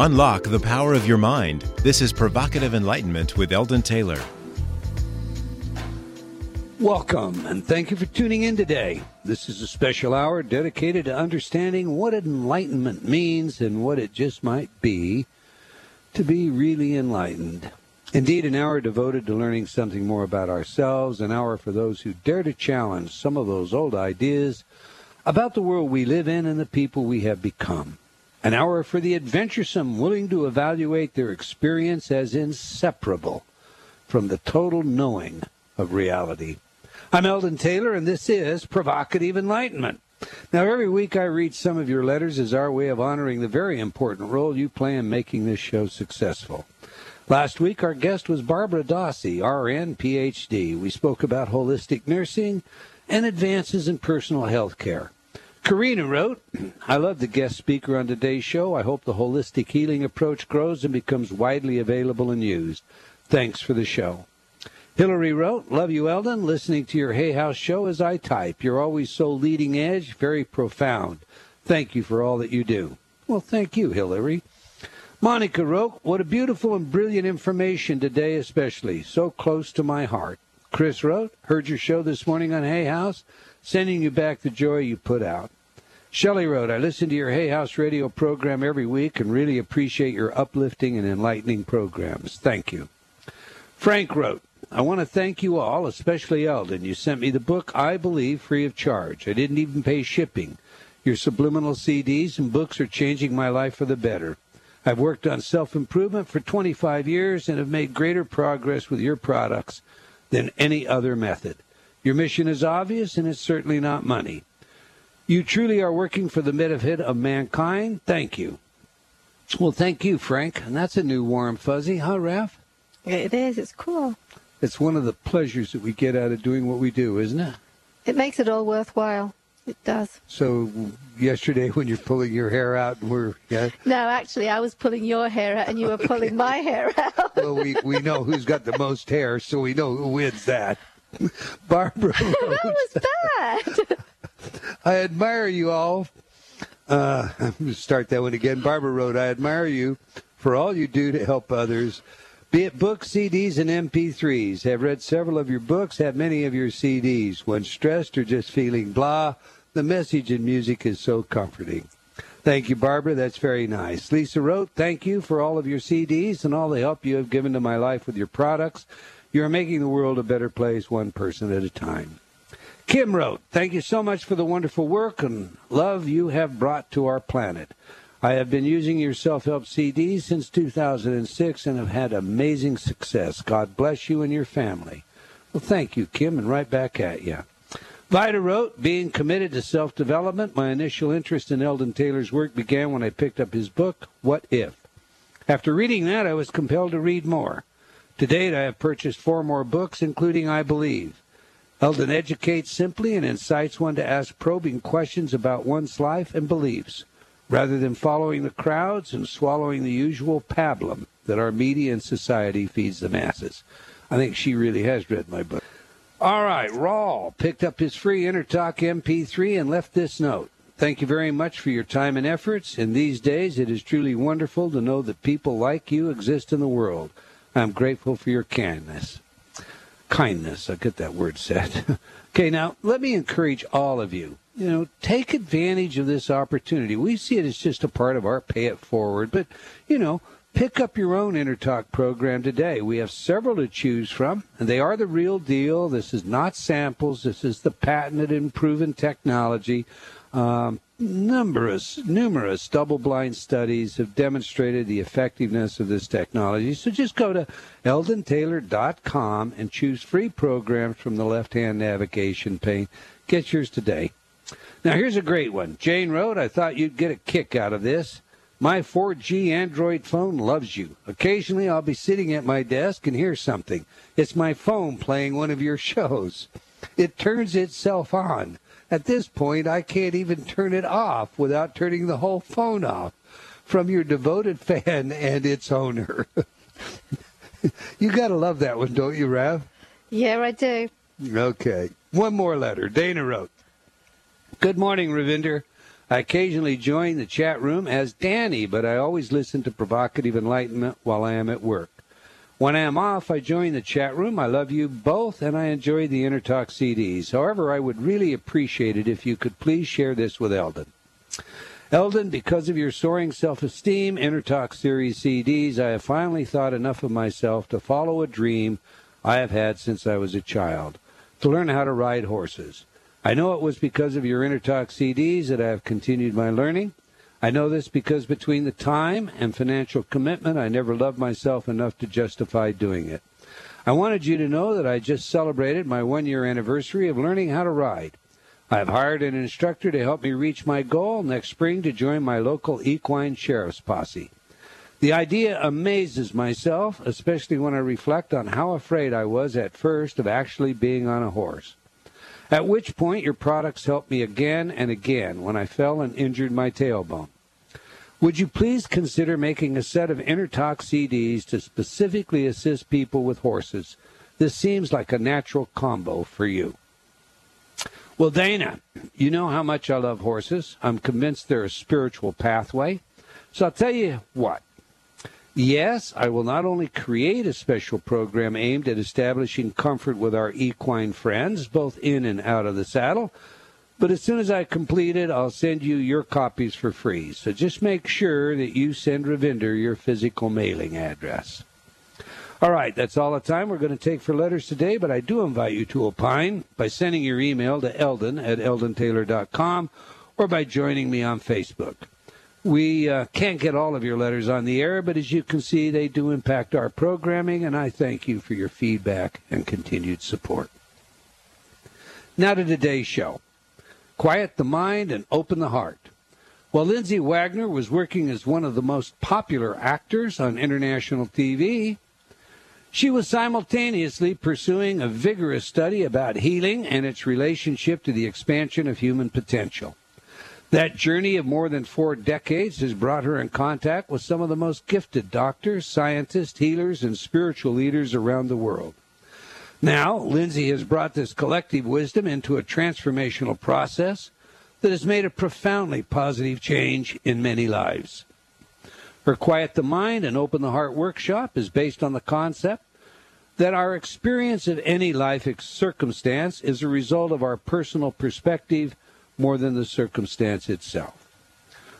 Unlock the power of your mind. This is Provocative Enlightenment with Eldon Taylor. Welcome, and thank you for tuning in today. This is a special hour dedicated to understanding what enlightenment means and what it just might be to be really enlightened. Indeed, an hour devoted to learning something more about ourselves, an hour for those who dare to challenge some of those old ideas about the world we live in and the people we have become. An hour for the adventuresome, willing to evaluate their experience as inseparable from the total knowing of reality. I'm Eldon Taylor, and this is Provocative Enlightenment. Now, every week I read some of your letters as our way of honoring the very important role you play in making this show successful. Last week, our guest was Barbara Dossey, RN, PhD. We spoke about holistic nursing and advances in personal health care. Karina wrote, I love the guest speaker on today's show. I hope the holistic healing approach grows and becomes widely available and used. Thanks for the show. Hillary wrote, Love you, Eldon. Listening to your Hay House show as I type. You're always so leading edge, very profound. Thank you for all that you do. Well, thank you, Hillary. Monica wrote, What a beautiful and brilliant information today, especially. So close to my heart. Chris wrote, Heard your show this morning on Hay House. Sending you back the joy you put out. Shelley wrote, I listen to your Hay House radio program every week and really appreciate your uplifting and enlightening programs. Thank you. Frank wrote, I want to thank you all, especially Eldon. You sent me the book I Believe free of charge. I didn't even pay shipping. Your subliminal CDs and books are changing my life for the better. I've worked on self improvement for 25 years and have made greater progress with your products than any other method. Your mission is obvious and it's certainly not money. You truly are working for the benefit of mankind. Thank you. Well, thank you, Frank. And that's a new warm fuzzy, huh, Raph? It is. It's cool. It's one of the pleasures that we get out of doing what we do, isn't it? It makes it all worthwhile. It does. So yesterday, when you're pulling your hair out, and we're yeah. No, actually, I was pulling your hair out, and you were pulling my hair out. well, we we know who's got the most hair, so we know who wins that. Barbara. that was bad. I admire you all. Uh, I'm going to start that one again. Barbara wrote, I admire you for all you do to help others be it books, CDs, and MP3s. Have read several of your books, have many of your CDs. When stressed or just feeling blah, the message in music is so comforting. Thank you, Barbara. That's very nice. Lisa wrote, Thank you for all of your CDs and all the help you have given to my life with your products. You are making the world a better place, one person at a time. Kim wrote, Thank you so much for the wonderful work and love you have brought to our planet. I have been using your self help CDs since 2006 and have had amazing success. God bless you and your family. Well, thank you, Kim, and right back at you. Vida wrote, being committed to self development, my initial interest in Eldon Taylor's work began when I picked up his book, What If? After reading that, I was compelled to read more. To date, I have purchased four more books, including I Believe. Eldon educates simply and incites one to ask probing questions about one's life and beliefs rather than following the crowds and swallowing the usual pablum that our media and society feeds the masses. I think she really has read my book. All right, Rawl picked up his free InnerTalk MP3 and left this note. Thank you very much for your time and efforts. In these days, it is truly wonderful to know that people like you exist in the world. I'm grateful for your kindness. Kindness, I get that word said. okay, now let me encourage all of you you know, take advantage of this opportunity. We see it as just a part of our pay it forward, but, you know, pick up your own InnerTalk program today. We have several to choose from, and they are the real deal. This is not samples. This is the patented and proven technology. Um, numerous, numerous double-blind studies have demonstrated the effectiveness of this technology. So just go to eldontaylor.com and choose free programs from the left-hand navigation pane. Get yours today. Now, here's a great one. Jane wrote, I thought you'd get a kick out of this. My 4G Android phone loves you. Occasionally, I'll be sitting at my desk and hear something. It's my phone playing one of your shows. It turns itself on. At this point, I can't even turn it off without turning the whole phone off. From your devoted fan and its owner. you got to love that one, don't you, Rav? Yeah, I do. Okay. One more letter. Dana wrote Good morning, Ravinder. I occasionally join the chat room as Danny, but I always listen to Provocative Enlightenment while I am at work. When I am off, I join the chat room. I love you both, and I enjoy the InnerTalk CDs. However, I would really appreciate it if you could please share this with Eldon. Eldon, because of your soaring self esteem, InnerTalk Series CDs, I have finally thought enough of myself to follow a dream I have had since I was a child to learn how to ride horses. I know it was because of your InnerTalk CDs that I have continued my learning. I know this because between the time and financial commitment, I never loved myself enough to justify doing it. I wanted you to know that I just celebrated my one year anniversary of learning how to ride. I have hired an instructor to help me reach my goal next spring to join my local equine sheriff's posse. The idea amazes myself, especially when I reflect on how afraid I was at first of actually being on a horse. At which point, your products helped me again and again when I fell and injured my tailbone. Would you please consider making a set of InnerTalk CDs to specifically assist people with horses? This seems like a natural combo for you. Well, Dana, you know how much I love horses. I'm convinced they're a spiritual pathway. So I'll tell you what. Yes, I will not only create a special program aimed at establishing comfort with our equine friends, both in and out of the saddle, but as soon as I complete it, I'll send you your copies for free. So just make sure that you send Ravinder your physical mailing address. All right, that's all the time we're going to take for letters today, but I do invite you to opine by sending your email to eldon at eldontaylor.com or by joining me on Facebook. We uh, can't get all of your letters on the air, but as you can see, they do impact our programming, and I thank you for your feedback and continued support. Now to today's show Quiet the Mind and Open the Heart. While Lindsay Wagner was working as one of the most popular actors on international TV, she was simultaneously pursuing a vigorous study about healing and its relationship to the expansion of human potential. That journey of more than four decades has brought her in contact with some of the most gifted doctors, scientists, healers, and spiritual leaders around the world. Now, Lindsay has brought this collective wisdom into a transformational process that has made a profoundly positive change in many lives. Her Quiet the Mind and Open the Heart workshop is based on the concept that our experience of any life circumstance is a result of our personal perspective more than the circumstance itself.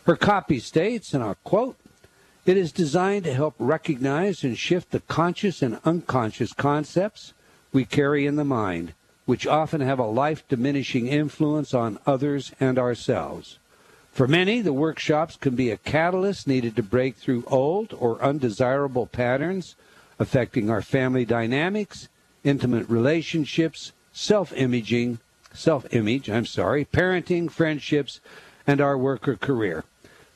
Her copy states, and I'll quote, it is designed to help recognize and shift the conscious and unconscious concepts we carry in the mind, which often have a life diminishing influence on others and ourselves. For many, the workshops can be a catalyst needed to break through old or undesirable patterns affecting our family dynamics, intimate relationships, self imaging, self image, I'm sorry, parenting, friendships, and our work or career.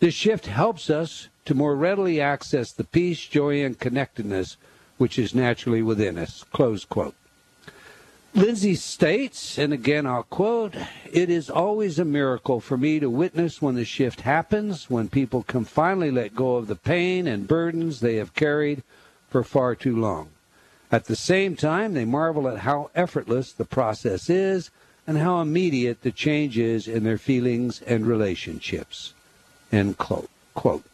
This shift helps us to more readily access the peace, joy, and connectedness which is naturally within us. Close quote. Lindsay states, and again I'll quote, it is always a miracle for me to witness when the shift happens, when people can finally let go of the pain and burdens they have carried for far too long. At the same time, they marvel at how effortless the process is and how immediate the change is in their feelings and relationships. End quote. quote.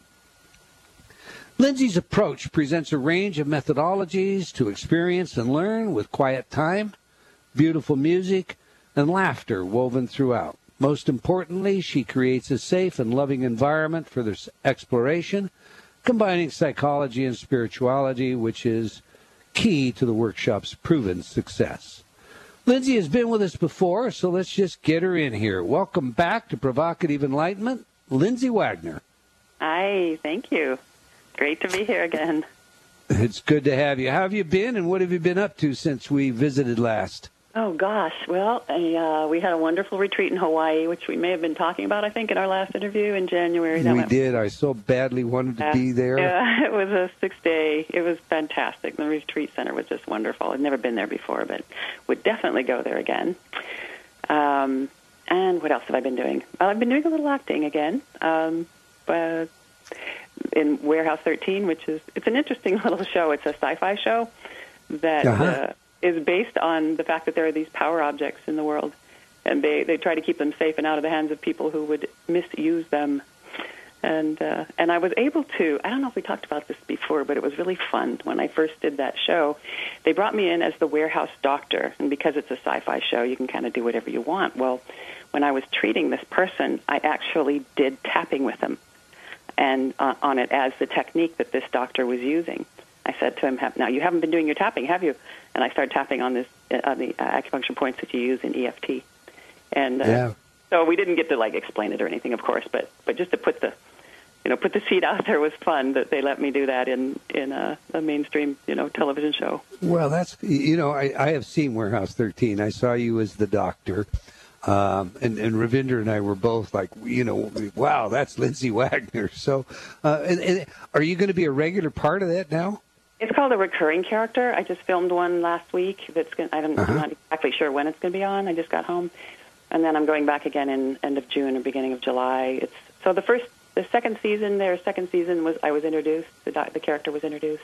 Lindsay's approach presents a range of methodologies to experience and learn with quiet time, beautiful music, and laughter woven throughout. Most importantly, she creates a safe and loving environment for this exploration, combining psychology and spirituality, which is key to the workshop's proven success. Lindsay has been with us before, so let's just get her in here. Welcome back to Provocative Enlightenment, Lindsay Wagner. Hi, thank you. Great to be here again. It's good to have you. How have you been, and what have you been up to since we visited last? Oh gosh, well, uh, we had a wonderful retreat in Hawaii, which we may have been talking about, I think, in our last interview in January. That we did. I so badly wanted to be there. Yeah, it was a six-day. It was fantastic. The retreat center was just wonderful. I'd never been there before, but would definitely go there again. Um, and what else have I been doing? Well, I've been doing a little acting again. Um, uh, in Warehouse 13, which is it's an interesting little show. It's a sci-fi show that. Uh-huh. Uh, is based on the fact that there are these power objects in the world, and they they try to keep them safe and out of the hands of people who would misuse them. And uh, and I was able to. I don't know if we talked about this before, but it was really fun when I first did that show. They brought me in as the warehouse doctor, and because it's a sci-fi show, you can kind of do whatever you want. Well, when I was treating this person, I actually did tapping with them, and uh, on it as the technique that this doctor was using. I said to him, "Now you haven't been doing your tapping, have you?" And I started tapping on this uh, on the uh, acupuncture points that you use in EFT. And uh, Yeah. so we didn't get to like explain it or anything, of course, but but just to put the you know put the seed out there was fun that they let me do that in in a, a mainstream you know television show. Well, that's you know I, I have seen Warehouse 13. I saw you as the doctor, um, and and Ravinder and I were both like you know wow that's Lindsay Wagner. So, uh, and, and are you going to be a regular part of that now? It's called a recurring character. I just filmed one last week. That's going. I don't, Uh-huh. I'm not exactly sure when it's going to be on. I just got home, and then I'm going back again in end of June or beginning of July. It's so the first, the second season. Their second season was I was introduced. The doc, the character was introduced,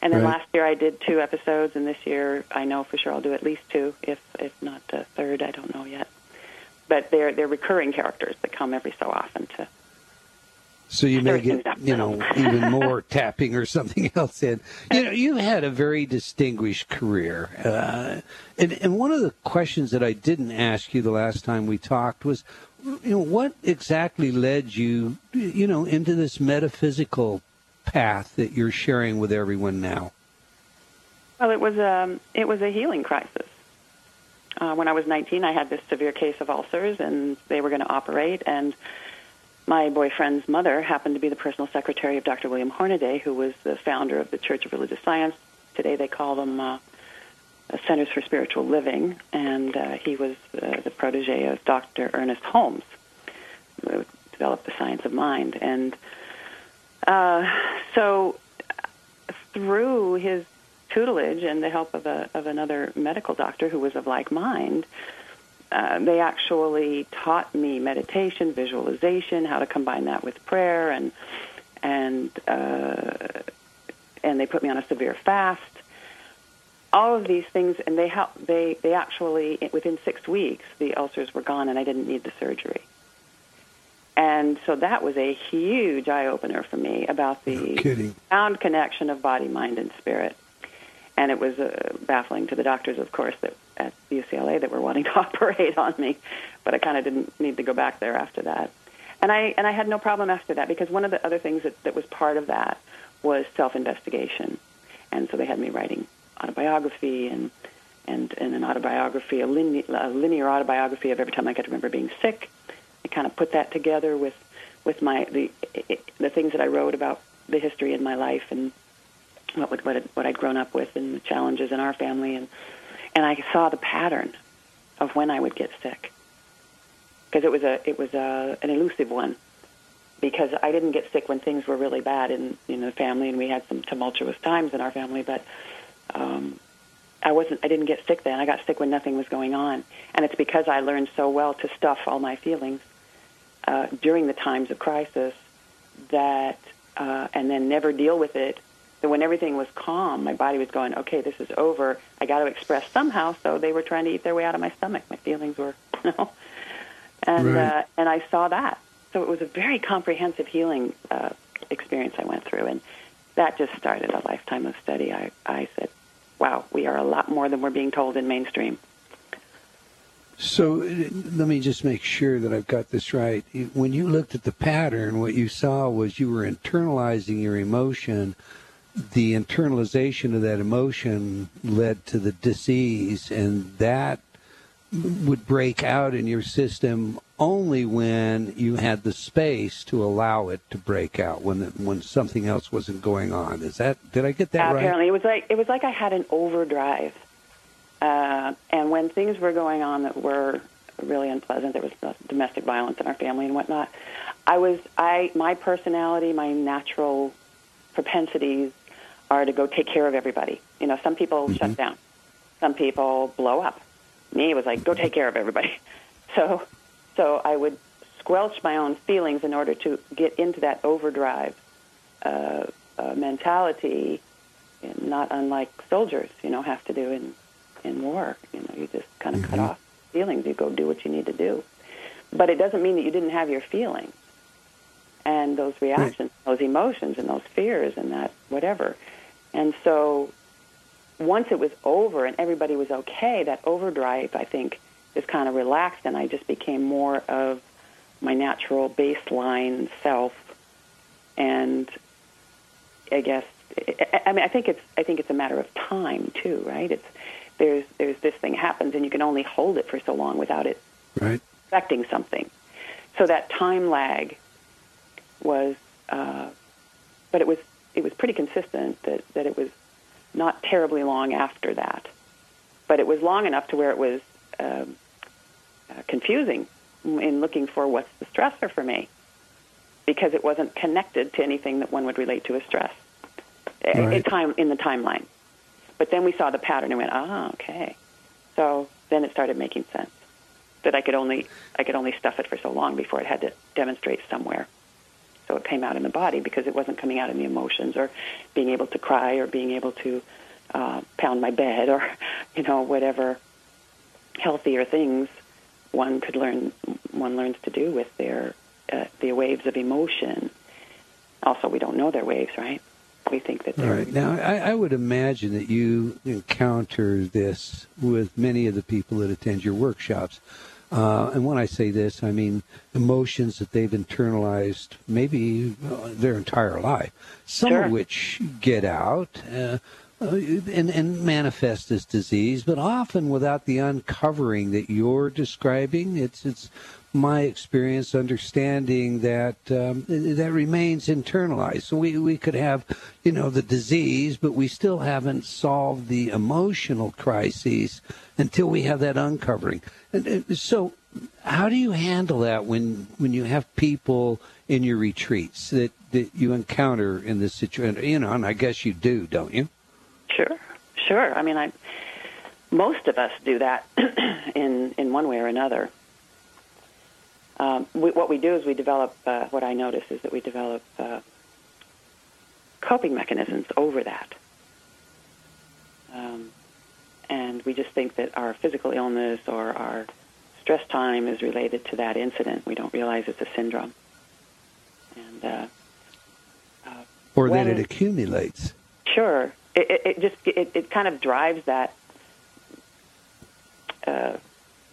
and then Right. last year I did two episodes, and this year I know for sure I'll do at least two, if if not a third. I don't know yet. But they're they're recurring characters that come every so often to So you may get you know even more tapping or something else in. You know you've had a very distinguished career, uh, and and one of the questions that I didn't ask you the last time we talked was, you know, what exactly led you you know into this metaphysical path that you're sharing with everyone now. Well, it was um, it was a healing crisis. Uh, when I was 19, I had this severe case of ulcers, and they were going to operate. And my boyfriend's mother happened to be the personal secretary of Dr. William Hornaday, who was the founder of the Church of Religious Science. Today, they call them uh, uh, Centers for Spiritual Living, and uh, he was uh, the protege of Dr. Ernest Holmes, who developed the science of mind. And uh, so, through his tutelage and the help of a of another medical doctor who was of like mind, uh, they actually taught me meditation, visualization, how to combine that with prayer, and and uh, and they put me on a severe fast. All of these things, and they help. They they actually within six weeks the ulcers were gone, and I didn't need the surgery. And so that was a huge eye opener for me about the kidding. profound connection of body, mind, and spirit. And it was uh, baffling to the doctors, of course, that at UCLA that were wanting to operate on me, but I kind of didn't need to go back there after that. And I and I had no problem after that because one of the other things that, that was part of that was self-investigation, and so they had me writing autobiography and and, and an autobiography, a, line, a linear autobiography of every time I could remember being sick. I kind of put that together with with my the the things that I wrote about the history in my life and what would- what what I'd grown up with and the challenges in our family. And and I saw the pattern of when I would get sick. Because it was a it was a an elusive one. Because I didn't get sick when things were really bad in in the family and we had some tumultuous times in our family but um I wasn't I didn't get sick then. I got sick when nothing was going on. And it's because I learned so well to stuff all my feelings uh, during the times of crisis that uh, and then never deal with it. So when everything was calm, my body was going, okay, this is over. I got to express somehow. So they were trying to eat their way out of my stomach. My feelings were, you know, and Right. uh, and I saw that. So it was a very comprehensive healing uh, experience I went through, and that just started a lifetime of study. I I said, wow, we are a lot more than we're being told in mainstream. So uh, let me just make sure that I've got this right. When you looked at the pattern, what you saw was you were internalizing your emotion. The internalization of that emotion led to the disease, and that would break out in your system only when you had the space to allow it to break out when when something else wasn't going on. Is that did I get that right? Apparently, it was like it was like I had an overdrive, uh, and when things were going on that were really unpleasant, there was domestic violence in our family and whatnot. I was I my personality, my natural propensities are to go take care of everybody. You know, some people shut down, some people blow up. Me, it was like go take care of everybody. So, so I would squelch my own feelings in order to get into that overdrive uh, uh, mentality, not unlike soldiers, you know, have to do in in war. You know, you just kind of cut off feelings, you go do what you need to do. But it doesn't mean that you didn't have your feelings and those reactions, right. those emotions, and those fears, and that whatever. And so once it was over and everybody was okay, that overdrive, I think, just kind of relaxed, and I just became more of my natural baseline self. And I guess, I mean, I think it's, I think it's a matter of time too, right? It's there's there's this thing happens, and you can only hold it for so long without it right. affecting something. So that time lag was, uh, but it was it was pretty consistent that that it was not terribly long after that, but it was long enough to where it was um, uh, confusing in looking for what's the stressor for me, because it wasn't connected to anything that one would relate to as stress. Right. time in the timeline, but then we saw the pattern and went, ah, okay. So then it started making sense that I could only I could only stuff it for so long before it had to demonstrate somewhere so it came out in the body because it wasn't coming out in the emotions or being able to cry or being able to uh, pound my bed or you know whatever healthier things one could learn one learns to do with their uh, the waves of emotion. Also, we don't know their waves, right? We think that they're. Right. Now, I, I would imagine that you encounter this with many of the people that attend your workshops. Uh, and when I say this, I mean emotions that they've internalized maybe uh, their entire life, some sure. of which get out uh, uh, and, and manifest as disease, but often without the uncovering that you're describing. It's it's my experience understanding that um, that remains internalized. So we, we could have, you know, the disease, but we still haven't solved the emotional crises until we have that uncovering. And, so, how do you handle that when when you have people in your retreats that, that you encounter in this situation? You know, and I guess you do, don't you? Sure, sure. I mean, I most of us do that in in one way or another um, we, what we do is we develop, uh, what I notice is that we develop uh, coping mechanisms over that. Um, and we just think that our physical illness or our stress time is related to that incident. We don't realize it's a syndrome. And uh, uh or that it accumulates. Sure, it, it, it just it, it kind of drives that uh,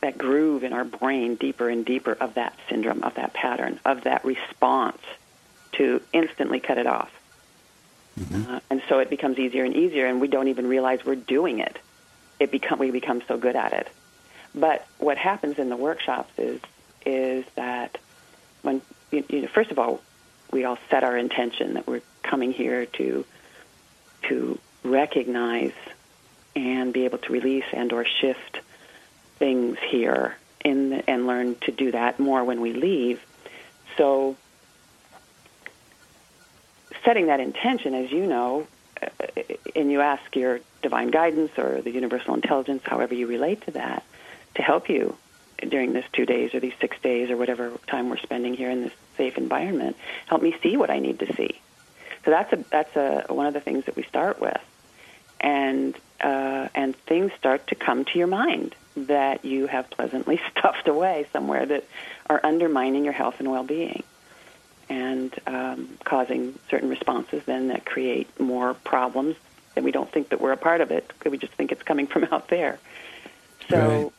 that groove in our brain deeper and deeper of that syndrome, of that pattern, of that response to instantly cut it off. Mm-hmm. Uh, and so it becomes easier and easier, and we don't even realize we're doing it. It become we become so good at it. But what happens in the workshops is is that when you, you know, first of all, we all set our intention that we're coming here to to recognize and be able to release and or shift things here in and learn to do that more when we leave. So setting that intention, as you know, uh, and you ask your divine guidance or the universal intelligence, however you relate to that, to help you during this two days or these six days or whatever time we're spending here in this safe environment, help me see what I need to see. So that's a that's a one of the things that we start with, and uh, and things start to come to your mind that you have pleasantly stuffed away somewhere that are undermining your health and well-being and um, causing certain responses then that create more problems that we don't think that we're a part of it. Because we just think it's coming from out there. So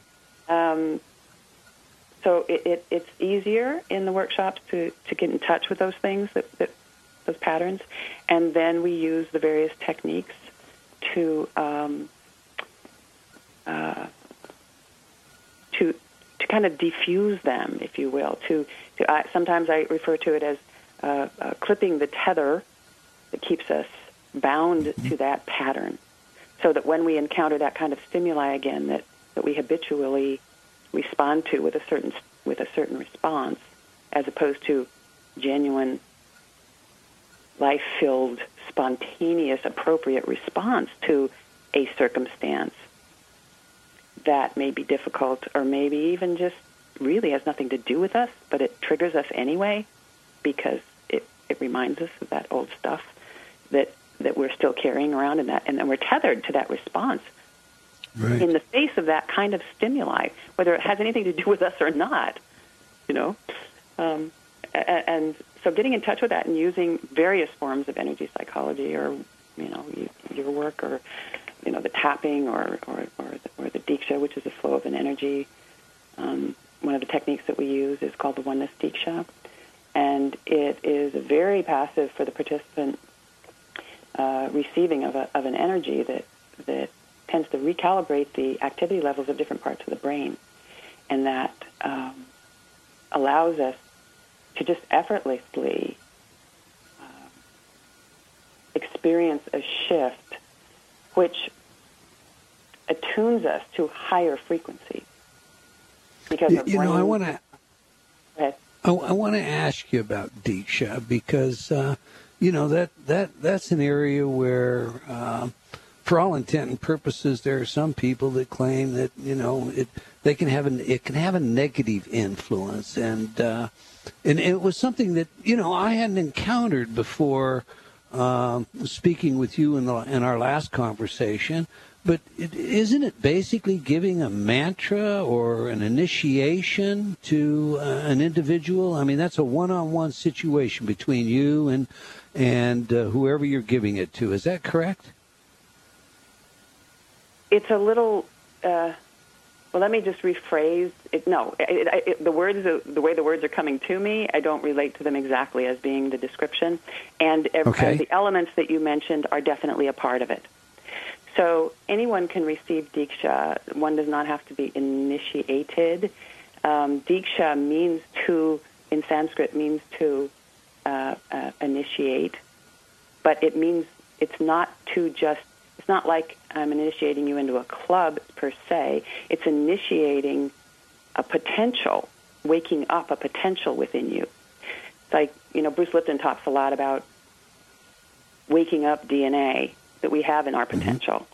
right. um, so it, it, it's easier in the workshops to, to get in touch with those things that, that those patterns. And then we use the various techniques to um, uh, to to kind of diffuse them, if you will. To, to uh, sometimes I refer to it as uh, uh, clipping the tether that keeps us bound to that pattern, so that when we encounter that kind of stimuli again, that, that we habitually respond to with a certain with a certain response, as opposed to genuine, life-filled, spontaneous, appropriate response to a circumstance that may be difficult or maybe even just really has nothing to do with us, but it triggers us anyway because it, it reminds us of that old stuff that, that we're still carrying around and that and then we're tethered to that response. Right. in the face of that kind of stimuli, whether it has anything to do with us or not. You know, um, and so getting in touch with that and using various forms of energy psychology, or you know, your work, or you know, the tapping, or or or the, or the diksha, which is the flow of an energy. Um, one of the techniques that we use is called the oneness diksha, and it is very passive for the participant uh, receiving of, a, of an energy that that tends to recalibrate the activity levels of different parts of the brain, and that um, allows us to just effortlessly um, experience a shift, which attunes us to higher frequency. Because You, you know, I want to I, I want to ask you about Diksha because uh, you know that that that's an area where, uh, for all intent and purposes, there are some people that claim that you know it they can have an it can have a negative influence, and uh, and it was something that you know I hadn't encountered before. Um, speaking with you in the in our last conversation, but it, isn't it basically giving a mantra or an initiation to uh, an individual? I mean, that's a one-on-one situation between you and and uh, whoever you're giving it to. Is that correct? it's a little. Uh, well, let me just rephrase it. No, it, it, it, the words, the way the words are coming to me, I don't relate to them exactly as being the description, and ev- Okay. uh, the elements that you mentioned are definitely a part of it. So anyone can receive diksha. One does not have to be initiated. Um, diksha means to, in Sanskrit, means to uh, uh, initiate, but it means it's not to just. It's not like I'm initiating you into a club per se. It's initiating a potential, waking up a potential within you. It's like you know, Bruce Lipton talks a lot about waking up DNA that we have in our potential.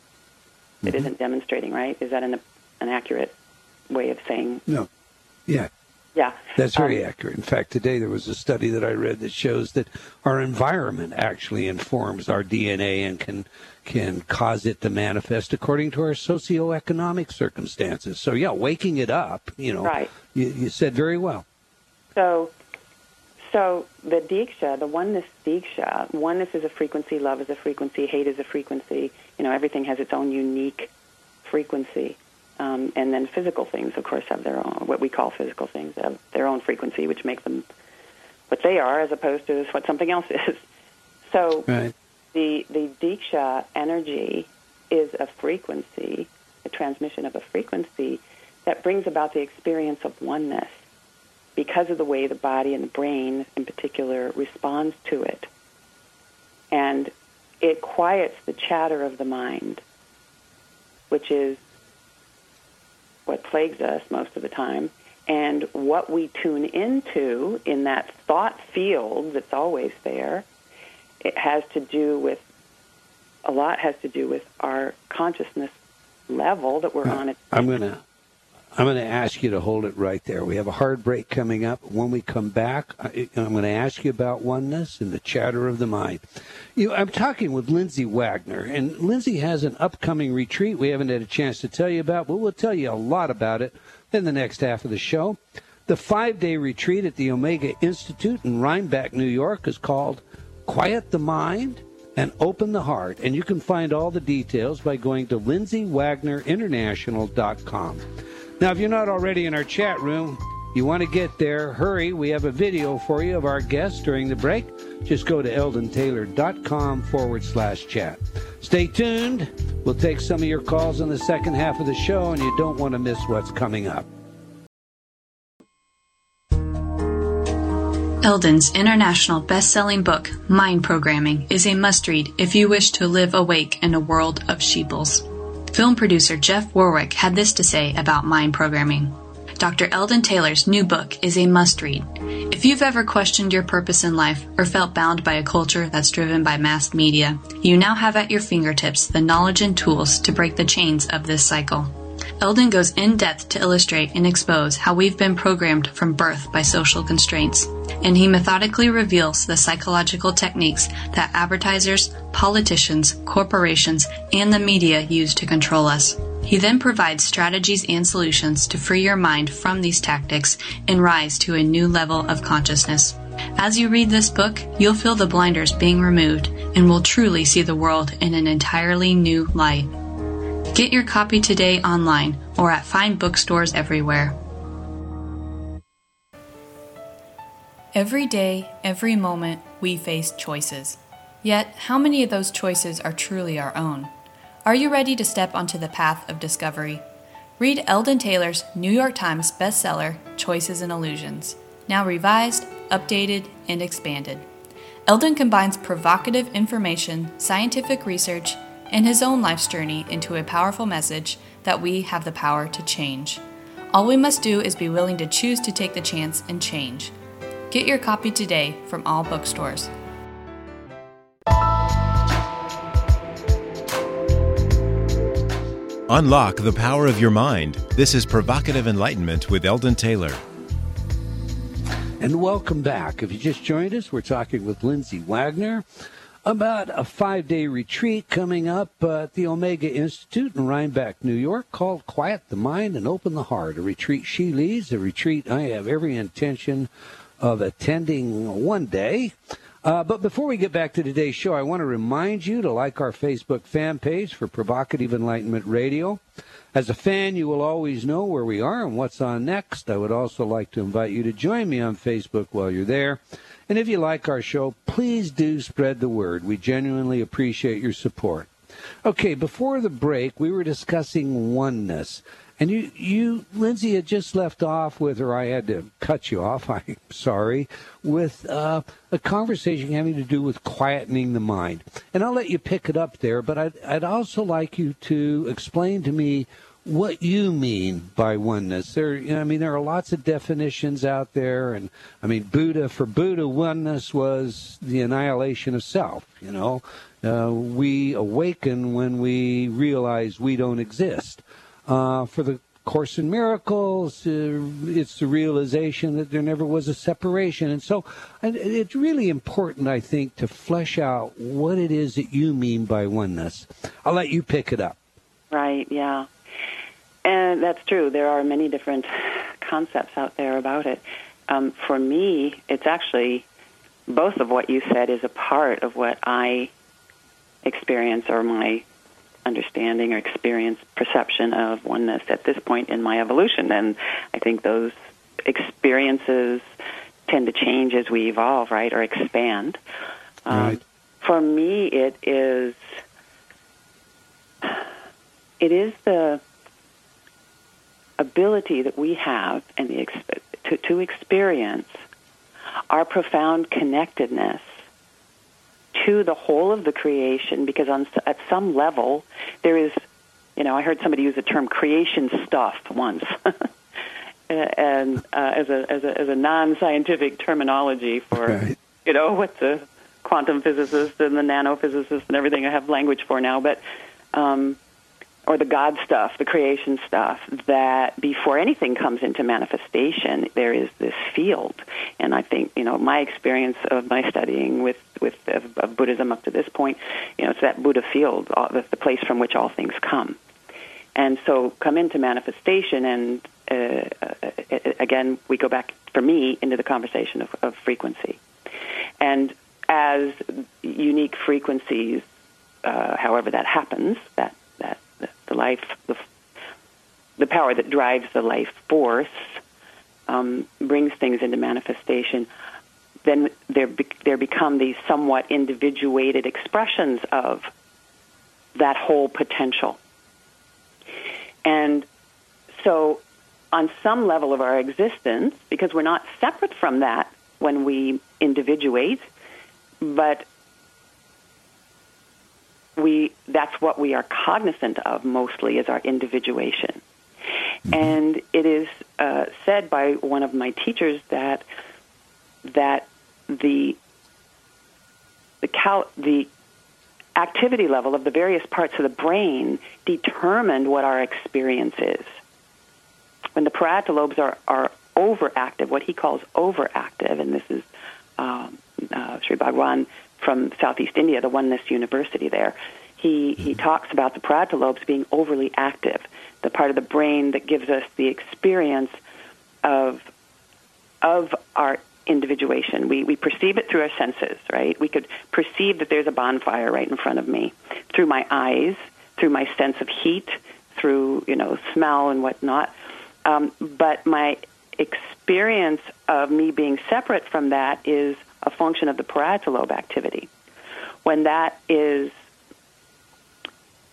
It isn't demonstrating, right? Is that an, an accurate way of saying? No. Yeah, Yeah, that's very Um, accurate. In fact, today there was a study that I read that shows that our environment actually informs our DNA and can can cause it to manifest according to our socioeconomic circumstances. So yeah, waking it up, you know, Right. you, you said very well. So, so the diksha, the oneness diksha, oneness is a frequency, love is a frequency, hate is a frequency. You know, everything has its own unique frequency. Um, and then physical things, of course, have their own, what we call physical things, have their own frequency, which makes them what they are as opposed to what something else is. So Right. the, the diksha energy is a frequency, a transmission of a frequency that brings about the experience of oneness because of the way the body and the brain in particular responds to it. And it quiets the chatter of the mind, which is what plagues us most of the time. And what we tune into in that thought field that's always there, it has to do with, a lot has to do with our consciousness level that we're on. It. I'm gonna I'm gonna ask you to hold it right there. We have a hard break coming up. When we come back, I'm going to ask you about oneness and the chatter of the mind. You know, I'm talking with Lindsay Wagner, and Lindsay has an upcoming retreat we haven't had a chance to tell you about, but we'll tell you a lot about it in the next half of the show. The five day retreat at the Omega Institute in Rhinebeck, New York is called Quiet the Mind and Open the Heart. And you can find all the details by going to lindsaywagnerinternational.com. Now, if you're not already in our chat room, you want to get there, hurry. We have a video for you of our guests during the break. Just go to eldontaylor.com forward slash chat. Stay tuned. We'll take some of your calls in the second half of the show, and you don't want to miss what's coming up. Eldon's international best-selling book, Mind Programming, is a must-read if you wish to live awake in a world of sheebles. Film producer Jeff Warwick had this to say about mind programming. Dr. Eldon Taylor's new book is a must-read. If you've ever questioned your purpose in life or felt bound by a culture that's driven by mass media, you now have at your fingertips the knowledge and tools to break the chains of this cycle. Eldon goes in depth to illustrate and expose how we've been programmed from birth by social constraints, and he methodically reveals the psychological techniques that advertisers, politicians, corporations, and the media use to control us. He then provides strategies and solutions to free your mind from these tactics and rise to a new level of consciousness. As you read this book, you'll feel the blinders being removed and will truly see the world in an entirely new light. Get your copy today online or at fine bookstores everywhere. Every day, every moment, we face choices. Yet, how many of those choices are truly our own? Are you ready to step onto the path of discovery? Read Eldon Taylor's New York Times bestseller, Choices and Illusions, now revised, updated, and expanded. Eldon combines provocative information, scientific research, and his own life's journey into a powerful message that we have the power to change. All we must do is be willing to choose to take the chance and change. Get your copy today from all bookstores. Unlock the power of your mind. This is Provocative Enlightenment with Eldon Taylor. And welcome back. If you just joined us, we're talking with Lindsay Wagner about a five day retreat coming up at the Omega Institute in Rhinebeck, New York, called Quiet the Mind and Open the Heart. A retreat she leads, a retreat I have every intention of attending one day. Uh, but before we get back to today's show, I want to remind you to like our Facebook fan page for Provocative Enlightenment Radio. As a fan, you will always know where we are and what's on next. I would also like to invite you to join me on Facebook while you're there. And if you like our show, please do spread the word. We genuinely appreciate your support. Okay, before the break, we were discussing oneness. And you, you, Lindsay, had just left off with, or I had to cut you off. I'm sorry, with uh, a conversation having to do with quietening the mind. And I'll let you pick it up there. But I'd, I'd also like you to explain to me what you mean by oneness. There, you know, I mean, there are lots of definitions out there, and I mean, Buddha for Buddha, oneness was the annihilation of self. You know, uh, we awaken when we realize we don't exist. Uh, for the Course in Miracles, uh, it's the realization that there never was a separation. And so it's really important, I think, to flesh out what it is that you mean by oneness. I'll let you pick it up. Right, yeah. And that's true. There are many different concepts out there about it. Um, for me, it's actually both of what you said is a part of what I experience or my understanding or experience, perception of oneness at this point in my evolution. And I think those experiences tend to change as we evolve, right, or expand. Um, right. For me, it is it is the ability that we have and the to, to experience our profound connectedness to the whole of the creation because on at some level there is you know I heard somebody use the term creation stuff once and uh, as a as a as a non-scientific terminology for right. you know what the quantum physicists and the nanophysicists and everything I have language for now but um, or the God stuff, the creation stuff, that before anything comes into manifestation, there is this field. And I think, you know, my experience of my studying with, with of, of Buddhism up to this point, you know, it's that Buddha field, all, the, the place from which all things come. And so come into manifestation, and uh, uh, again, we go back, for me, into the conversation of, of frequency. And as unique frequencies, uh, however that happens, that the life, the, the power that drives the life force, um, brings things into manifestation, then there be, there become these somewhat individuated expressions of that whole potential. And so, on some level of our existence, because we're not separate from that when we individuate, but we that's what we are cognizant of mostly is our individuation. Mm-hmm. And it is uh, said by one of my teachers that that the the cal- the activity level of the various parts of the brain determined what our experience is. When the parietal lobes are, are overactive, what he calls overactive, and this is um, uh, Sri Bhagwan from Southeast India, the Oneness University there, he he talks about the parietal lobes being overly active, the part of the brain that gives us the experience of of our individuation. We we perceive it through our senses, right? We could perceive that there's a bonfire right in front of me through my eyes, through my sense of heat, through you know smell and whatnot. Um, but my experience of me being separate from that is a function of the parietal lobe activity. When that is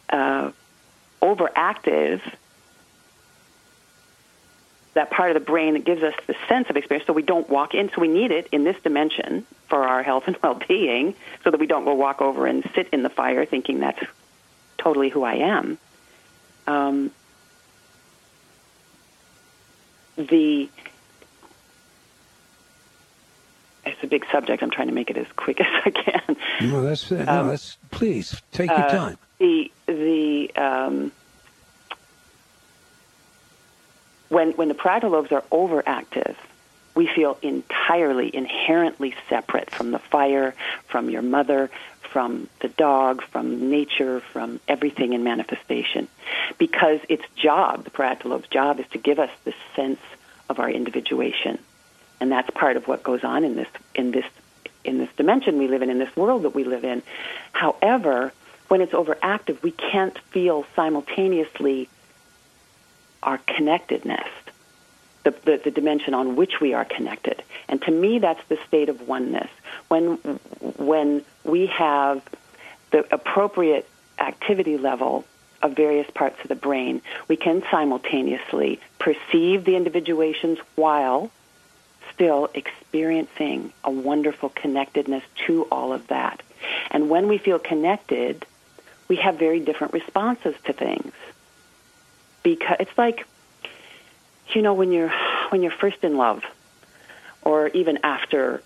uh, overactive, that part of the brain that gives us the sense of experience so we don't walk in so we need it in this dimension for our health and well-being so that we don't go walk over and sit in the fire thinking that's totally who i am um, the it's a big subject. I'm trying to make it as quick as I can. No, that's uh, no, um, that's please take your uh, time. The the um, when when the parietal lobes are overactive, we feel entirely, inherently separate from the fire, from your mother, from the dog, from nature, from everything in manifestation, because its job, the parietal lobe's job, is to give us the sense of our individuation and that's part of what goes on in this in this in this dimension we live in in this world that we live in. However when it's overactive we can't feel simultaneously our connectedness the, the, the dimension on which we are connected. And to me that's the state of oneness. When when we have the appropriate activity level of various parts of the brain, we can simultaneously perceive the individuations while still experiencing a wonderful connectedness to all of that. And when we feel connected, we have very different responses to things. Because it's like, you know, when you're when you're first in love, or even after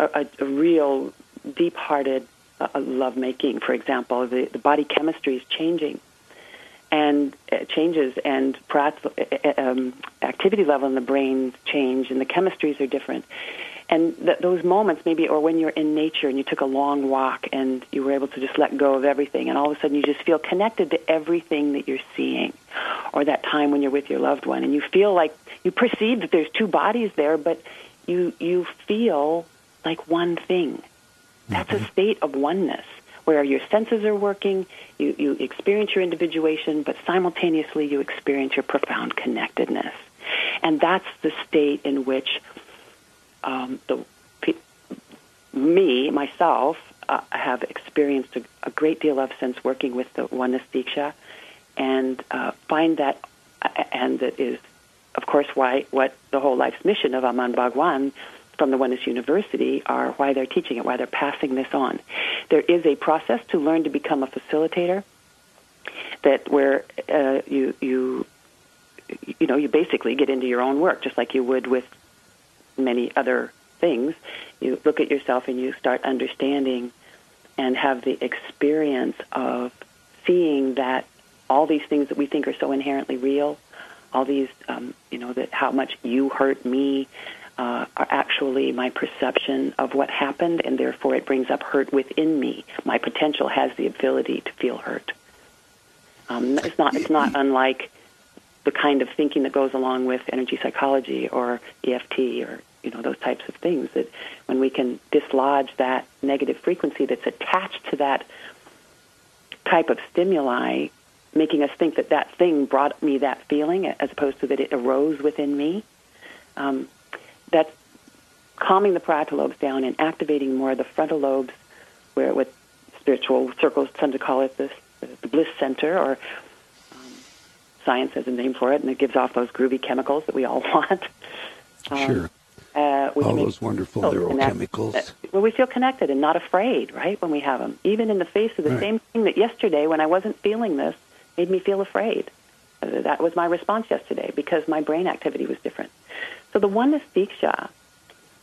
a, a, real deep-hearted uh, lovemaking, for example, the, the body chemistry is changing and uh, changes and uh, uh, um, activity level in the brain change and the chemistries are different. And th- those moments maybe or when you're in nature and you took a long walk and you were able to just let go of everything and all of a sudden you just feel connected to everything that you're seeing or that time when you're with your loved one. And you feel like you perceive that there's two bodies there but you you feel like one thing. That's mm-hmm. a state of oneness where your senses are working, you, you experience your individuation, but simultaneously you experience your profound connectedness. And that's the state in which um, the me, myself, uh, have experienced a, a, great deal of since working with the Oneness Diksha, and uh, find that, uh, and that is, of course, why what the whole life's mission of Amma Bhagavan from the Oneness University are why they're teaching it, why they're passing this on. There is a process to learn to become a facilitator that where uh, you you you know you basically get into your own work just like you would with many other things. You look at yourself and you start understanding and have the experience of seeing that all these things that we think are so inherently real, all these, um, you know, that how much you hurt me, uh, are actually my perception of what happened, and therefore it brings up hurt within me. My potential has the ability to feel hurt. Um, it's not. It's not unlike the kind of thinking that goes along with energy psychology or EFT or you know those types of things. That when we can dislodge that negative frequency that's attached to that type of stimuli, making us think that that thing brought me that feeling, as opposed to that it arose within me. Um, that's calming the parietal lobes down and activating more of the frontal lobes, where with spiritual circles tend to call it this, the bliss center, or um, science has a name for it, and it gives off those groovy chemicals that we all want. Um, sure. Uh, all those wonderful neurochemicals. Uh, well, we feel connected and not afraid, right, when we have them. Even in the face of the right. same thing that yesterday, when I wasn't feeling this, made me feel afraid. Uh, that was my response yesterday because my brain activity was different. So the oneness diksha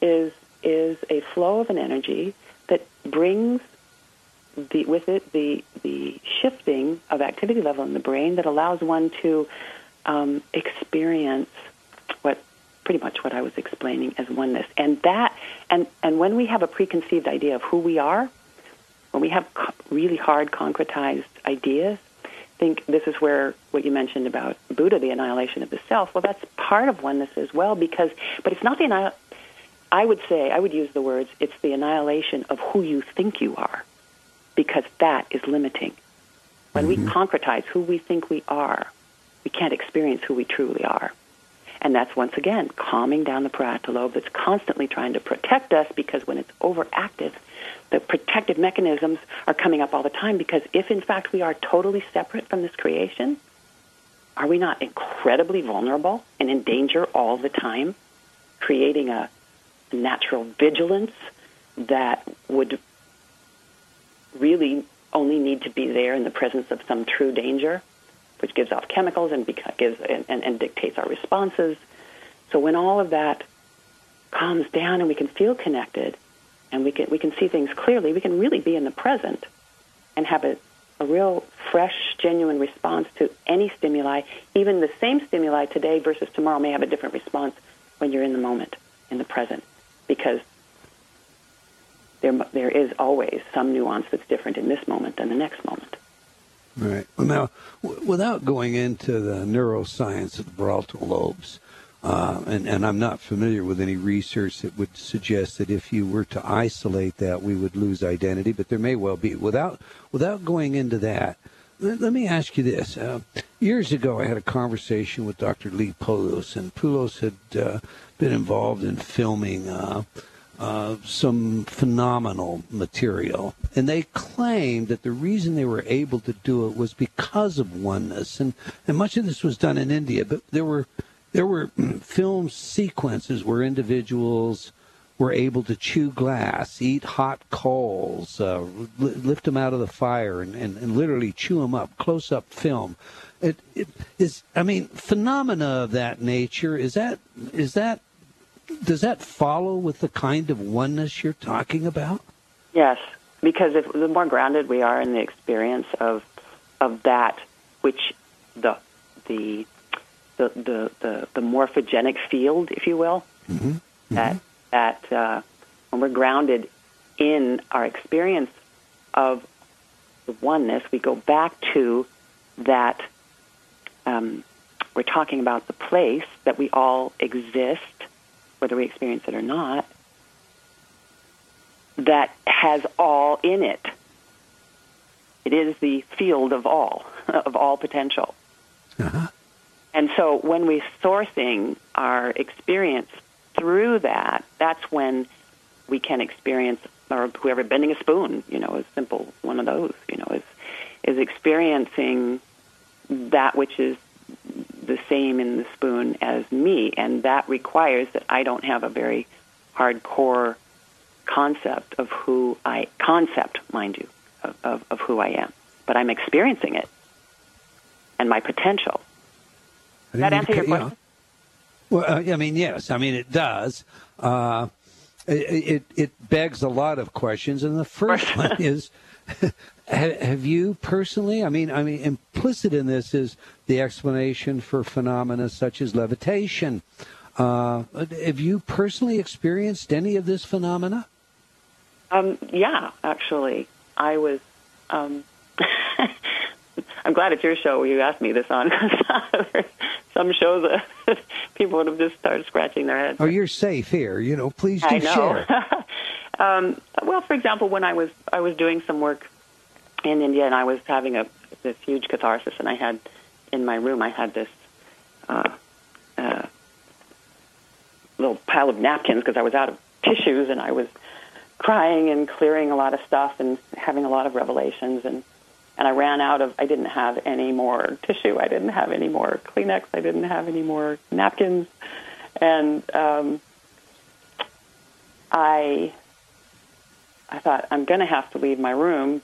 is is a flow of an energy that brings the, with it the the shifting of activity level in the brain that allows one to um, experience what pretty much what I was explaining as oneness. And that and and when we have a preconceived idea of who we are, when we have co- really hard concretized ideas. I think this is where what you mentioned about Buddha, the annihilation of the self. Well, that's part of oneness as well, because but it's not the annihilation. I would say I would use the words. It's the annihilation of who you think you are, because that is limiting. When mm-hmm. we concretize who we think we are, we can't experience who we truly are. And that's once again calming down the parietal lobe that's constantly trying to protect us because when it's overactive, the protective mechanisms are coming up all the time because if in fact we are totally separate from this creation, are we not incredibly vulnerable and in danger all the time, creating a natural vigilance that would really only need to be there in the presence of some true danger? Which gives off chemicals and gives and, and, and dictates our responses. So when all of that calms down and we can feel connected and we can we can see things clearly, we can really be in the present and have a, a real fresh, genuine response to any stimuli. Even the same stimuli today versus tomorrow may have a different response when you're in the moment, in the present, because there there is always some nuance that's different in this moment than the next moment. Right. Well, now, w- without going into the neuroscience of the parietal lobes, uh, and, and I'm not familiar with any research that would suggest that if you were to isolate that, we would lose identity, but there may well be. Without without going into that, let, let me ask you this. Uh, years ago, I had a conversation with Dr. Lee Pulos, and Pulos had uh, been involved in filming uh, some phenomenal material. And they claimed that the reason they were able to do it was because of oneness. And, and much of this was done in India, but there were there were film sequences where individuals were able to chew glass, eat hot coals, uh, lift them out of the fire, and, and, and literally chew them up, close up film. It, it is, I mean, phenomena of that nature. Is that is that does that follow with the kind of oneness you're talking about? Yes, because if the more grounded we are in the experience of of that which the the the the, the, the morphogenic field, if you will, mm-hmm. Mm-hmm. that that uh, when we're grounded in our experience of the oneness, we go back to that. Um, we're talking about the place that we all exist whether we experience it or not, that has all in it. It is the field of all, of all potential. Uh-huh. And so when we're sourcing our experience through that, that's when we can experience, or whoever bending a spoon, you know, is simple one of those, you know, is is experiencing that which is the same in the spoon as me, and that requires that I don't have a very hardcore concept of who I concept, mind you, of, of, of who I am, but I'm experiencing it and my potential. Does that answer your question? well, uh, I mean, yes. I mean, it does. Uh, it, it, it begs a lot of questions, and the first one is have you personally? I mean, I mean, implicit in this is the explanation for phenomena such as levitation. Uh, have you personally experienced any of this phenomena? Um, yeah, actually, I was. Um, I'm glad it's your show where you asked me this on. Some shows that people would have just started scratching their heads. Oh, you're safe here. You know, please do I know. share. Um, well, for example, when I was I was doing some work in India, and I was having a this huge catharsis, and I had in my room I had this uh, uh, little pile of napkins because I was out of tissues, and I was crying and clearing a lot of stuff and having a lot of revelations and and I ran out of I didn't have any more tissue. I didn't have any more Kleenex. I didn't have any more napkins. And um, I I thought I'm going to have to leave my room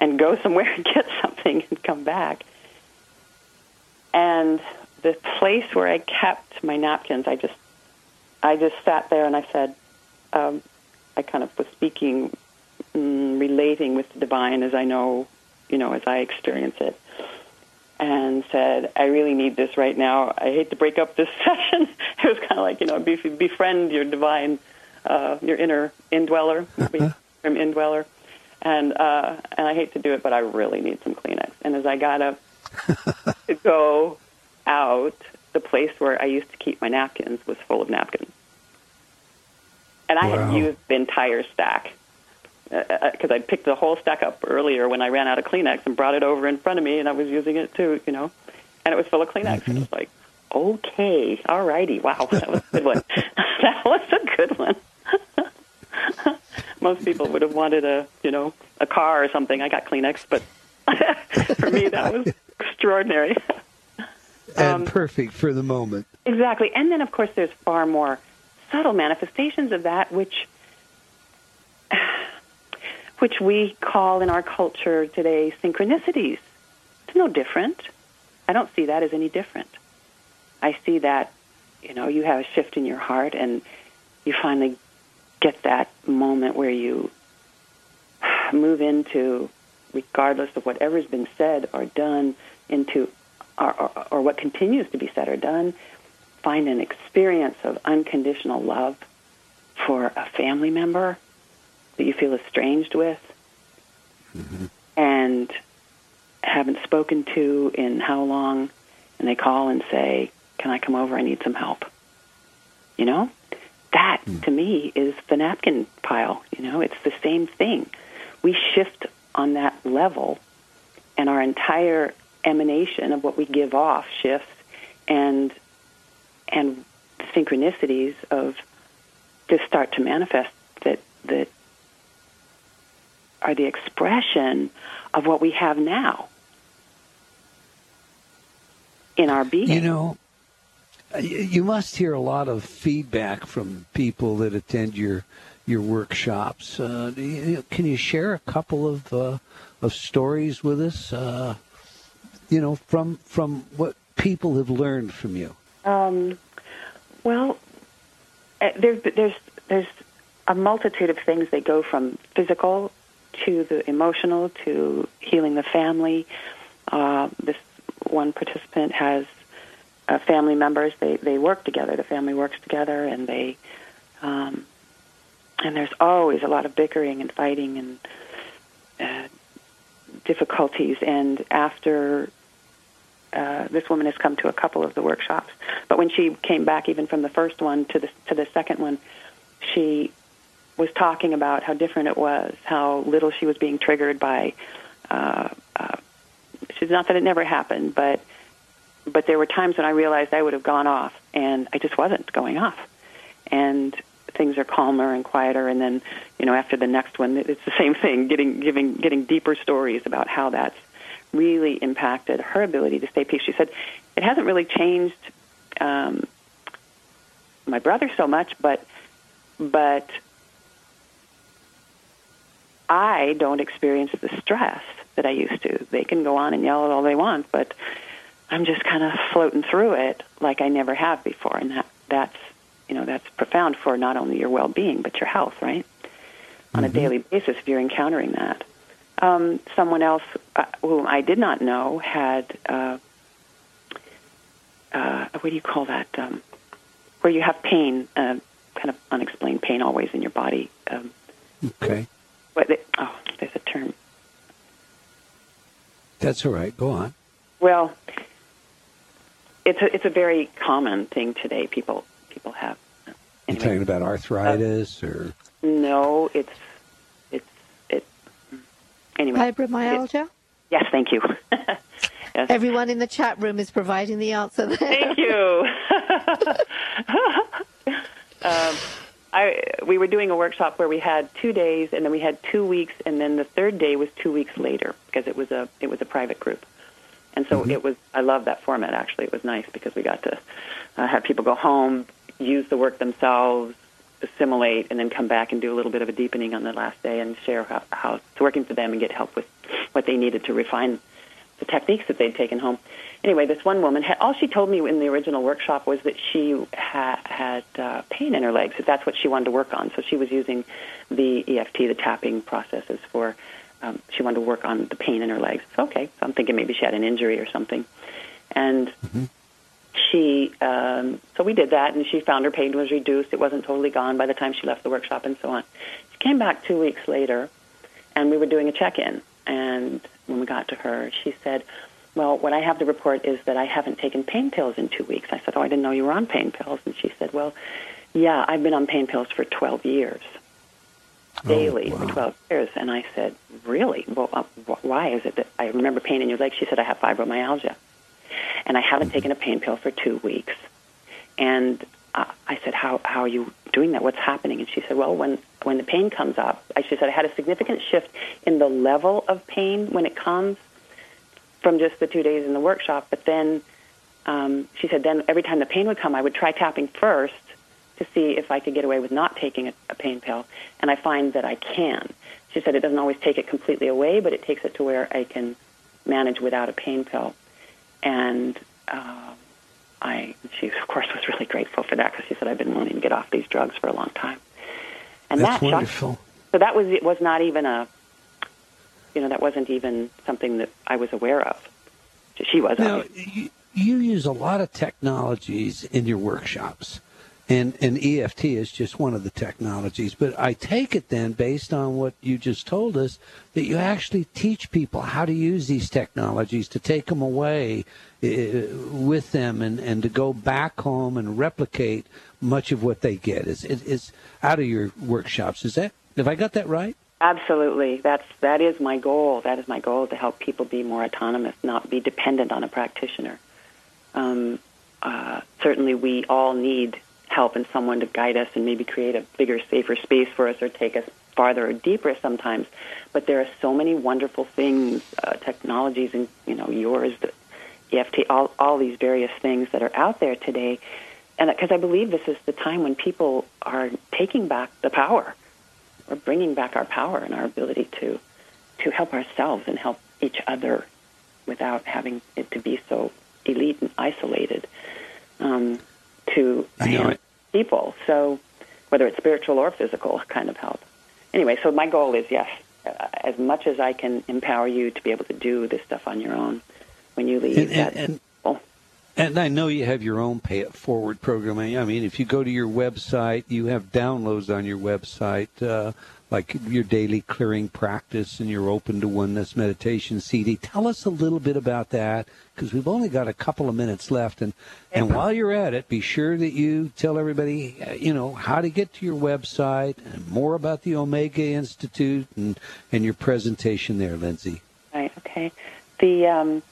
and go somewhere and get something and come back. And the place where I kept my napkins, I just, I just sat there and I said, um, I kind of was speaking, mm, relating with the divine as I know, you know, as I experience it, and said, I really need this right now. I hate to break up this session. it was kind of like, you know, befriend your divine, uh, your inner indweller, from indweller and uh, and I hate to do it, but I really need some Kleenex. And as I got up to go out, the place where I used to keep my napkins was full of napkins, and I Wow. had used the entire stack because I'd picked the whole stack up earlier when I ran out of Kleenex and brought it over in front of me, and I was using it too, you know, and it was full of Kleenex. And I was like, okay, all righty, wow, that was a good one. that was a good one. Most people would have wanted a, you know, a car or something. I got Kleenex, but for me that was extraordinary. and Um, perfect for the moment. Exactly. And then, of course, there's far more subtle manifestations of that, which which we call in our culture today synchronicities. It's no different. I don't see that as any different. I see that, you know, you have a shift in your heart and you finally get that moment where you move into, regardless of whatever's been said or done, into or, or, or what continues to be said or done, find an experience of unconditional love for a family member that you feel estranged with mm-hmm. and haven't spoken to in how long, and they call and say, Can I come over? I need some help. You know? That, hmm. to me, is the napkin pile. You know, it's the same thing. We shift on that level, and our entire emanation of what we give off shifts, and and synchronicities of just start to manifest that that are the expression of what we have now in our being. You know, you must hear a lot of feedback from people that attend your your workshops. Uh, you- can you share a couple of uh, of stories with us? Uh, you know, from from what people have learned from you. Um, well, uh, there's there's there's a multitude of things that go from physical to the emotional to healing the family. Uh, this one participant has uh, family members. They they work together. The family works together, and they um, and there's always a lot of bickering and fighting and uh, difficulties. And after uh, this woman has come to a couple of the workshops, but when she came back, even from the first one to the to the second one, she was talking about how different it was, how little she was being triggered by. Uh, uh, she's not that it never happened, but but there were times when I realized I would have gone off, and I just wasn't going off, and things are calmer and quieter, and then you know after the next one, it's the same thing, getting giving getting deeper stories about how that's really impacted her ability to stay peace. She said it hasn't really changed um, my brother so much, but but I don't experience the stress that I used to. They can go on and yell it all they want, but I'm just kind of floating through it like I never have before, and that that's you know that's profound for not only your well-being but your health, right? On a daily basis, if you're encountering that. Um, someone else uh, whom I did not know had uh, uh, what do you call that? Um, where you have pain, uh, kind of unexplained pain, always in your body. Um, Okay, what they, oh, there's a term. that's all right. Go on. Well, it's a it's a very common thing today. People people have. You Anyway, talking about arthritis or no, it's it's it. Anyway, Fibromyalgia? yes, thank you. yes, Everyone in the chat room is providing the answer there. thank you. um, I we were doing a workshop where we had two days, and then we had two weeks, and then the third day was two weeks later because it was a it was a private group, and so it was. I love that format. Actually, it was nice because we got to uh, have people go home, use the work themselves, assimilate, and then come back and do a little bit of a deepening on the last day and share how, how it's working for them and get help with what they needed to refine the techniques that they'd taken home. Anyway, this one woman had all she told me in the original workshop was that she ha- had uh, pain in her legs. That that's what she wanted to work on. So she was using the EFT, the tapping processes for. Um, she wanted to work on the pain in her legs. So, okay, so I'm thinking maybe she had an injury or something, and she. Um, so we did that, and she found her pain was reduced. It wasn't totally gone by the time she left the workshop, and so on. She came back two weeks later, and we were doing a check-in. And when we got to her, she said, "Well, what I have to report is that I haven't taken pain pills in two weeks." I said, "Oh, I didn't know you were on pain pills." And she said, "Well, yeah, I've been on pain pills for 12 years." Daily Oh, wow. for 12 years. And I said, Really? Well, uh, why is it that I remember pain in your leg? She said, I have fibromyalgia. And I haven't taken a pain pill for two weeks. And uh, I said, how, how are you doing that? What's happening? And she said, Well, when, when the pain comes up, she said, I had a significant shift in the level of pain when it comes from just the two days in the workshop. But then um, she said, then every time the pain would come, I would try tapping first to see if I could get away with not taking a, a pain pill, and I find that I can. She said it doesn't always take it completely away, but it takes it to where I can manage without a pain pill. And uh, I, she of course was really grateful for that because she said I've been wanting to get off these drugs for a long time. And That's that shocked- wonderful. so that was it was not even a, you know, that wasn't even something that I was aware of. She was. Now, you, you use a lot of technologies in your workshops, and, and EFT is just one of the technologies. But I take it then, based on what you just told us, that you actually teach people how to use these technologies to take them away uh, with them and, and to go back home and replicate much of what they get. Is, is, is out of your workshops. Is that, have I got that right? Absolutely. That's that is my goal. That is my goal to help people be more autonomous, not be dependent on a practitioner. Um, uh, certainly, we all need help and someone to guide us and maybe create a bigger, safer space for us or take us farther or deeper sometimes. But there are so many wonderful things, uh, technologies, and you know yours, the EFT, all all these various things that are out there today. And because I believe this is the time when people are taking back the power we're bringing back our power and our ability to to help ourselves and help each other without having it to be so elite and isolated um, to I know it. People. So whether it's spiritual or physical kind of help. Anyway, so my goal is yes, uh, as much as I can empower you to be able to do this stuff on your own when you leave. And, and, that- and And I know you have your own pay it forward program. I mean, if you go to your website, you have downloads on your website, uh, like your daily clearing practice and your open to oneness meditation CD. Tell us a little bit about that because we've only got a couple of minutes left. And, and while you're at it, be sure that you tell everybody, you know, how to get to your website and more about the Omega Institute and, and your presentation there, Lindsay. Right. Okay. The um,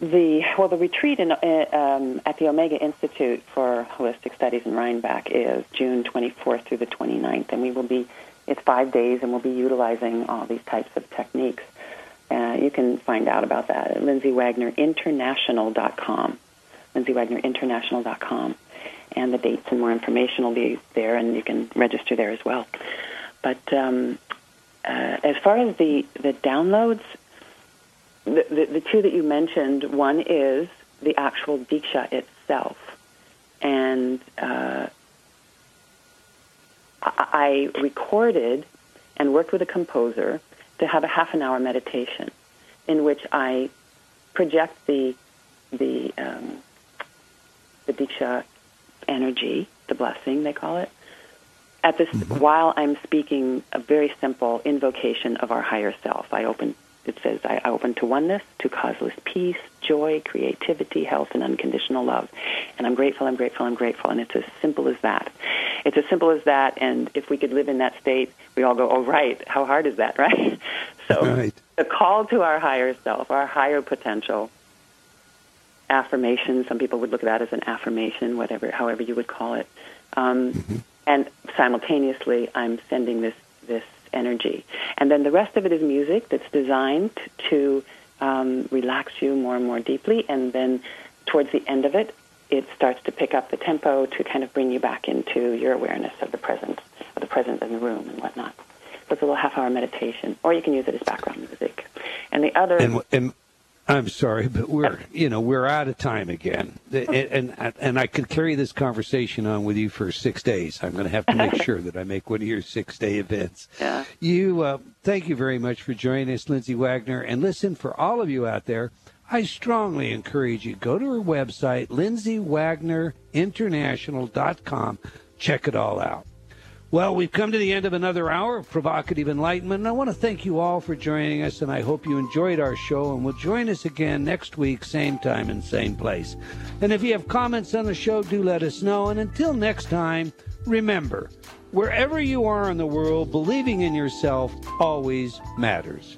the well, the retreat in, uh, um, at the Omega Institute for Holistic Studies in Rhinebeck is June 24th through the 29th, and we will be. It's five days, and we'll be utilizing all these types of techniques. Uh, you can find out about that at lindsaywagnerinternational.com. lindsaywagnerinternational.com, and the dates and more information will be there, and you can register there as well. But um, uh, as far as the the downloads, the, the, the two that you mentioned, one is the actual Diksha itself. And uh, I I recorded and worked with a composer to have a half an hour meditation in which I project the, the, um, the Diksha energy, the blessing, they call it, at this while I'm speaking a very simple invocation of our higher self. I open it says I open to oneness, to causeless peace, joy, creativity, health, and unconditional love. And I'm grateful, I'm grateful, I'm grateful. And it's as simple as that. It's as simple as that. And if we could live in that state, we all go, oh, right, how hard is that, right? So Right. the call to our higher self, our higher potential, affirmation. Some people would look at that as an affirmation, whatever, however you would call it. Um, And simultaneously, I'm sending this this energy, and then the rest of it is music that's designed to um, relax you more and more deeply. And then towards the end of it, it starts to pick up the tempo to kind of bring you back into your awareness of the present, of the present in the room and whatnot. So it's a little half-hour meditation, or you can use it as background music. And the other, and, and I'm sorry, but we're you know we're out of time again, and and, and I could carry this conversation on with you for six days. I'm going to have to make sure that I make one of your six day events. Yeah. You uh, thank you very much for joining us, Lindsay Wagner, and listen for all of you out there. I strongly encourage you go to her website, lindsaywagnerinternational.com. Check it all out. Well, we've come to the end of another hour of provocative enlightenment, and I want to thank you all for joining us, and I hope you enjoyed our show and will join us again next week, same time and same place. And if you have comments on the show, do let us know. And until next time, remember, wherever you are in the world, believing in yourself always matters.